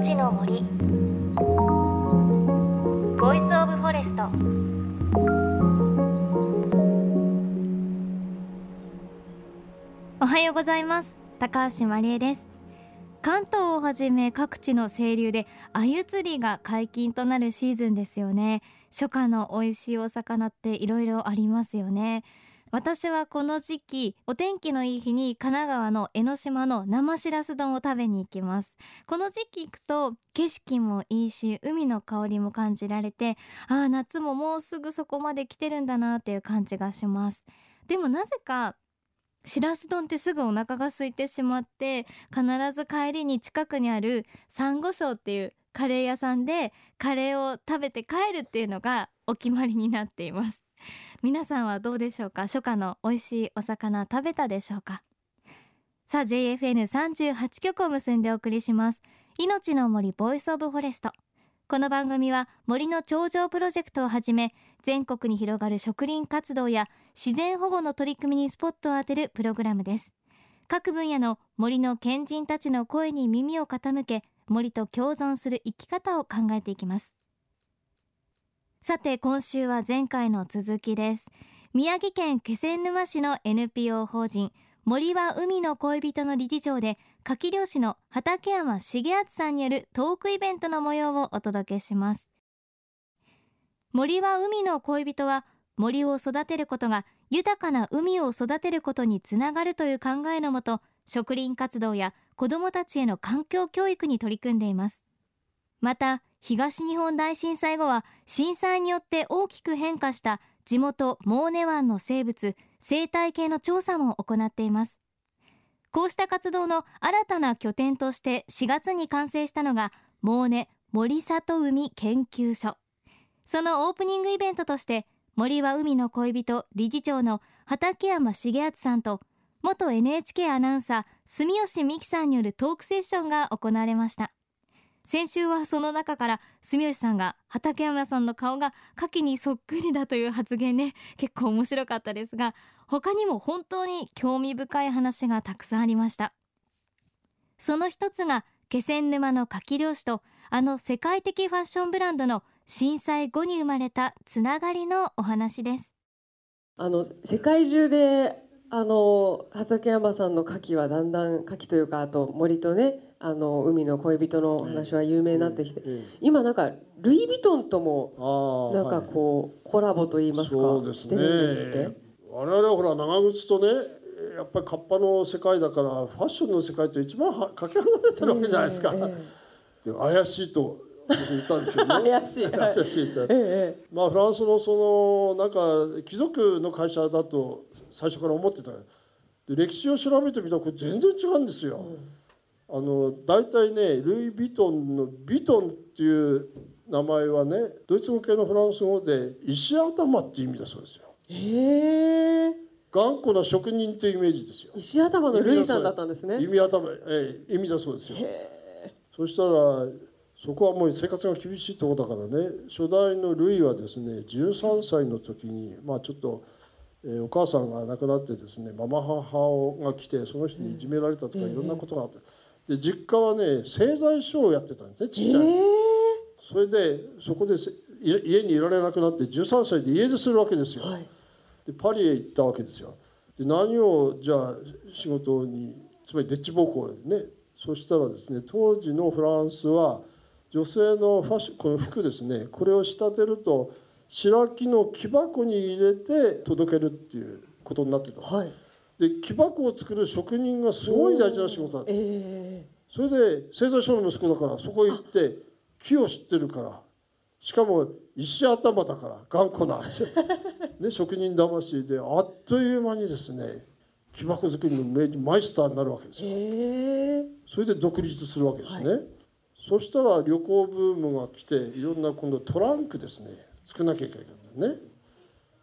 命の森。ボイスオブフォレスト。おはようございます。高橋真理恵です。関東をはじめ各地の清流で鮎釣りが解禁となるシーズンですよね。初夏の美味しいお魚っていろいろありますよね。私はこの時期お天気のいい日に神奈川の江ノ島の生しらす丼を食べに行きます。この時期行くと景色もいいし海の香りも感じられてああ夏ももうすぐそこまで来てるんだなっていう感じがします。でもなぜかしらす丼ってすぐお腹が空いてしまって必ず帰りに近くにあるサンゴ礁っていうカレー屋さんでカレーを食べて帰るっていうのがお決まりになっています。皆さんはどうでしょうか？初夏の美味しいお魚食べたでしょうか？さあ JFN38 曲を結んでお送りします。命の森 Voice of Forest。この番組は森の長城プロジェクトをはじめ全国に広がる植林活動や自然保護の取り組みにスポットを当てるプログラムです。各分野の森の賢人たちの声に耳を傾け森と共存する生き方を考えていきます。さて今週は前回の続きです。宮城県気仙沼市の NPO 法人森は海の恋人の理事長で牡蠣漁師の畠山重敦さんによるトークイベントの模様をお届けします。森は海の恋人は森を育てることが豊かな海を育てることにつながるという考えのもと植林活動や子どもたちへの環境教育に取り組んでいます。また東日本大震災後は震災によって大きく変化した地元モーネ湾の生物生態系の調査も行っています。こうした活動の新たな拠点として4月に完成したのがモーネ森里海研究所。そのオープニングイベントとして森は海の恋人理事長の畠山重敦さんと元 NHK アナウンサー住吉美希さんによるトークセッションが行われました。先週はその中から住吉さんが畠山さんの顔が牡蠣にそっくりだという発言ね。結構面白かったですが他にも本当に興味深い話がたくさんありました。その一つが気仙沼の牡蠣漁師とあの世界的ファッションブランドの震災後に生まれたつながりのお話です。あの世界中であの畠山さんの牡蠣はだんだん牡蠣というかあと森とねあの海の恋人の話は有名になってきて、今なんかルイ・ヴィトンともなんかこう、コラボといいますかしてるんですって？我々はほら長靴とねやっぱりカッパの世界だからファッションの世界と一番はかけ離れてるわけじゃないですか。で怪しいと言ったんですよね。怪しい。怪しいって。ええ、まあフランスのそのなんか貴族の会社だと最初から思ってた。で歴史を調べてみたらこれ全然違うんですよ。うんあの大体ねルイ・ヴィトンの「ヴィトン」っていう名前はねドイツ語系のフランス語で石頭っていう意味だそうですよ。へえ。頑固な職人というイメージですよ。石頭のルイさんだったんですね。意味頭、ええ、意味だそうですよ。そしたらそこはもう生活が厳しいところだからね初代のルイはですね13歳の時にまあちょっと、えー、お母さんが亡くなってですねママ母が来てその人にいじめられたとかいろんなことがあって。で実家はね製材所をやってたんですねちっちゃい、えー、それでそこで家にいられなくなって13歳で家出するわけですよ、はい、でパリへ行ったわけですよ。で何をじゃあ仕事につまりデッチ奉公でねそしたらですね当時のフランスは女性のファッションこの服ですねこれを仕立てると白木の木箱に入れて届けるっていうことになってた、はい。で木箱を作る職人がすごい大事な仕事だった、えー、それで製材所の息子だからそこへ行って木を知ってるからしかも石頭だから頑固な、ね、職人魂であっという間にですね木箱作りのマイスターになるわけですよ、えー、それで独立するわけですね、はい、そしたら旅行ブームが来ていろんな今度トランクですね作らなきゃいけないね。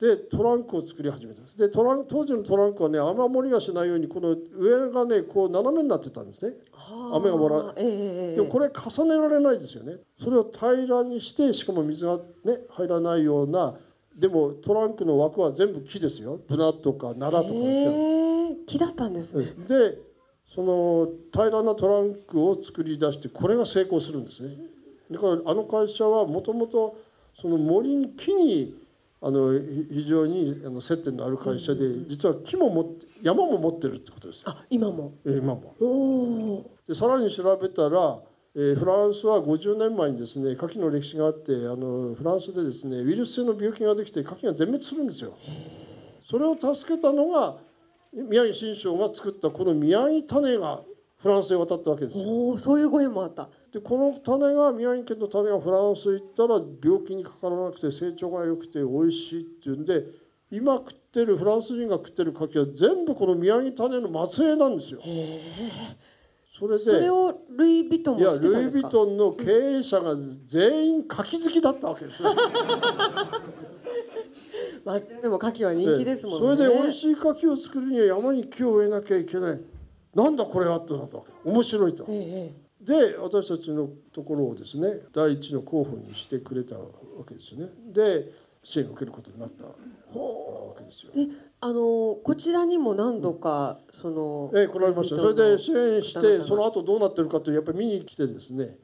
でトランクを作り始めたんです。でトラン当時のトランクはね雨漏りがしないようにこの上がねこう斜めになってたんですね。雨がもらえー、でもこれ重ねられないですよね。それを平らにしてしかも水がね入らないようなでもトランクの枠は全部木ですよ。ブナとか奈良とか、えー、木だったんですね。でその平らなトランクを作り出してこれが成功するんですね。だからあの会社はもともとその森に木にあの非常にあの接点のある会社で実は木もも山も持ってるってことですあ今も。え今も。おおでさらに調べたら、えーフランスは50年前にですね牡蠣の歴史があってあのフランスでですねウイルス性の病気ができて牡蠣が全滅するんですよ。それを助けたのが宮城新章が作ったこの宮城種がフランスへ渡ったわけですよ。おおそういうご縁もあったでこの種が宮城県の種がフランスへ行ったら病気にかからなくて成長が良くて美味しいっていうんで今食ってるフランス人が食ってる牡蠣は全部この宮城種の末裔なんですよ。それでそれをルイ・ヴィトンいやルイ・ヴィトンの経営者が全員牡蠣好きだったわけですよ。街でも牡蠣は人気ですもんねそれで美味しい牡蠣を作るには山に木を植えなきゃいけない。なんだこれはってなったわけ。面白いと。ええで私たちのところをですね第一の候補にしてくれたわけですよねで支援を受けることになったわけですよ。えあのこちらにも何度かそのええ来られましたそれで支援してその後どうなってるかというやっぱり見に来てですね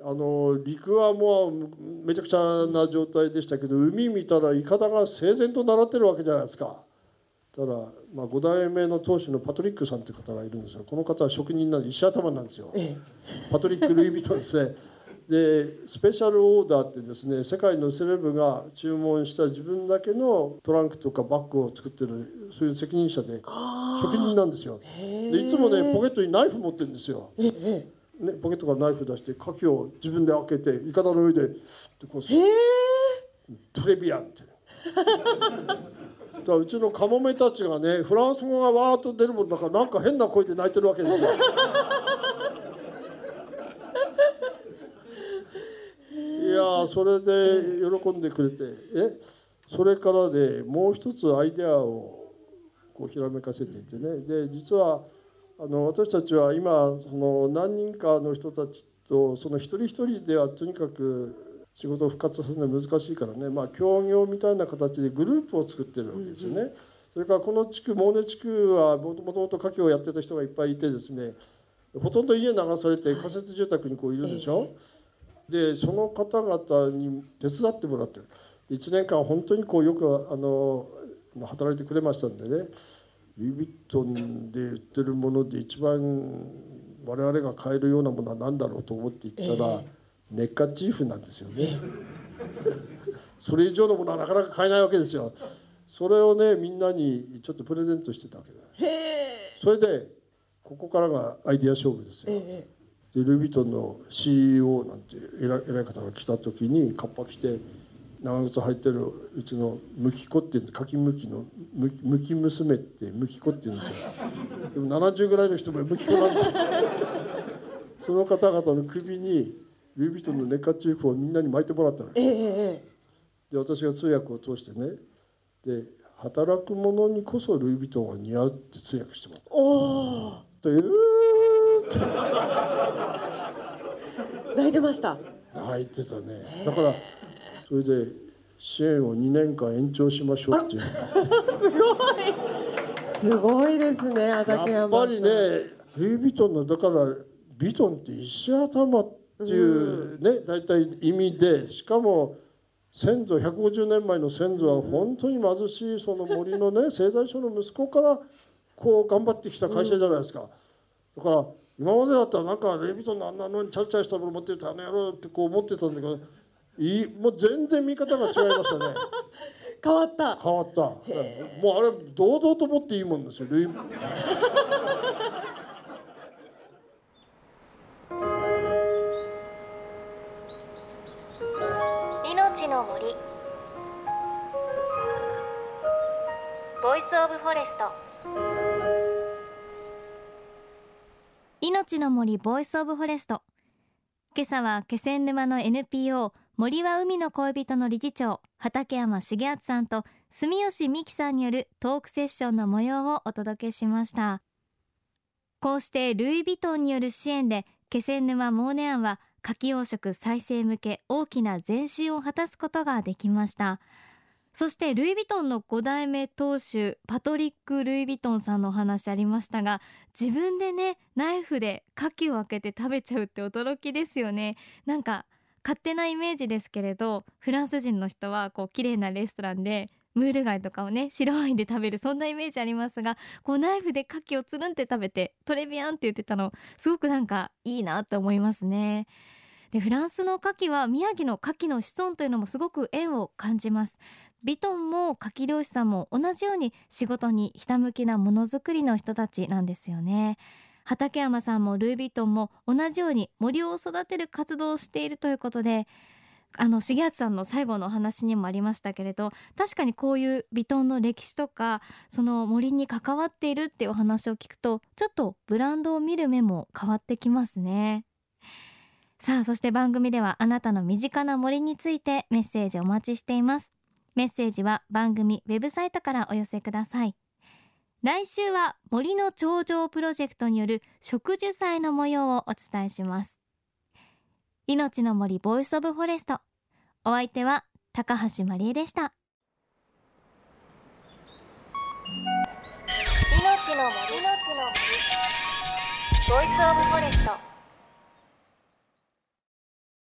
あの陸はもうめちゃくちゃな状態でしたけど海見たらイカダが整然と並ってるわけじゃないですか。ただ、まあ、5代目の当主のパトリックさんという方がいるんですがこの方は職人なんで石頭なんですよ。えパトリック・ルイ・ヴィトンですね。でスペシャルオーダーってですね世界のセレブが注文した自分だけのトランクとかバッグを作ってるそういう責任者であ職人なんですよ。へでいつもねポケッットにナイフ持ってるんですよ。トええね、ポケットからナイフ出して牡蠣を自分で開けてイカダの上ででこうトレビアンって。だからうちのカモメたちがねフランス語がわーっと出るもんだからなんか変な声で泣いてるわけですよ。いやそれで喜んでくれてえそれからでもう一つアイデアをこうひらめかせていてねで実はあの私たちは今その何人かの人たちとその一人一人ではとにかく仕事を復活させるのは難しいからね。まあ協業みたいな形でグループを作ってるわけですよね。それからこの地区モーネ地区はもともと牡蠣をやってた人がいっぱいいてですねほとんど家流されて仮設住宅にこういるでしょ？でその方々に手伝ってもらってる。1年間本当にこうよくあの働いてくれましたんでね。ルイ・ヴィトンで売ってるもので一番我々が買えるようなものは何だろうと思って行ったら、ネッカチーフなんですよね。それ以上のものはなかなか買えないわけですよ。それをねみんなにちょっとプレゼントしてたわけだ。それでここからがアイデア勝負ですよ。ええでルイ・ヴィトンの CEO なんて偉い偉い方が来た時にカッパ着て長靴履いてるうちのムキ子っていう柿むきのむむき娘ってムキ子って言うんですよ。でも70ぐらいの人もムキ子なんですよ。その方々の首にルイ・ヴィトンのネッカチーフをみんなに巻いてもらったの。えええで私が通訳を通してね。で働く者にこそルイ・ヴィトンは似合うって通訳してもらった。おおでうーって。泣いてました。泣いてたね。だからそれで支援を2年間延長しましょうっていう。すごい。ですねや畠山っぱりねルイ・ヴィトンのだからヴィトンって石頭っていうね大体意味でしかも先祖150年前の先祖は本当に貧しいその森のね製材所の息子からこう頑張ってきた会社じゃないですか。だから今までだったらなんかルイ・ヴィトンのあんなのにチャラチャラしたもの持ってるあの野郎ってこう思ってたんだけどいいもう全然見方が違いましたね。変わった。変わった。もうあれ堂々と持っていいもんですよルイof Forest。命の森 Voice of Forest。今朝は気仙沼の NPO 森は海の恋人の理事長畠山重篤さんと住吉美紀さんによるトークセッションの模様をお届けしました。こうしてルイ・ヴィトンによる支援で気仙沼舞根湾は牡蠣養殖再生向け大きな前進を果たすことができました。そしてルイ・ヴィトンの5代目当主パトリック・ルイ・ヴィトンさんのお話ありましたが自分でねナイフで牡蠣を開けて食べちゃうって驚きですよね。なんか勝手なイメージですけれどフランス人の人はこう綺麗なレストランでムール貝とかをね白ワインで食べるそんなイメージありますがこうナイフで牡蠣をつるんって食べてトレビアンって言ってたのすごくなんかいいなと思いますね。でフランスの牡蠣は宮城の牡蠣の子孫というのもすごく縁を感じます。ビトンも牡蠣漁師さんも同じように仕事にひたむきなものづくりの人たちなんですよね。畠山さんもルイ・ヴィトンも同じように森を育てる活動をしているということであの重敦さんの最後のお話にもありましたけれど確かにこういうヴィトンの歴史とかその森に関わっているっていうお話を聞くとちょっとブランドを見る目も変わってきますね。さあそして番組ではあなたの身近な森についてメッセージお待ちしています。メッセージは番組ウェブサイトからお寄せください。来週は森の長城プロジェクトによる植樹祭の模様をお伝えします。命の森 Voice of Forest。お相手は高橋真理恵でした。命の森。の森。ボイスオブフォレスト。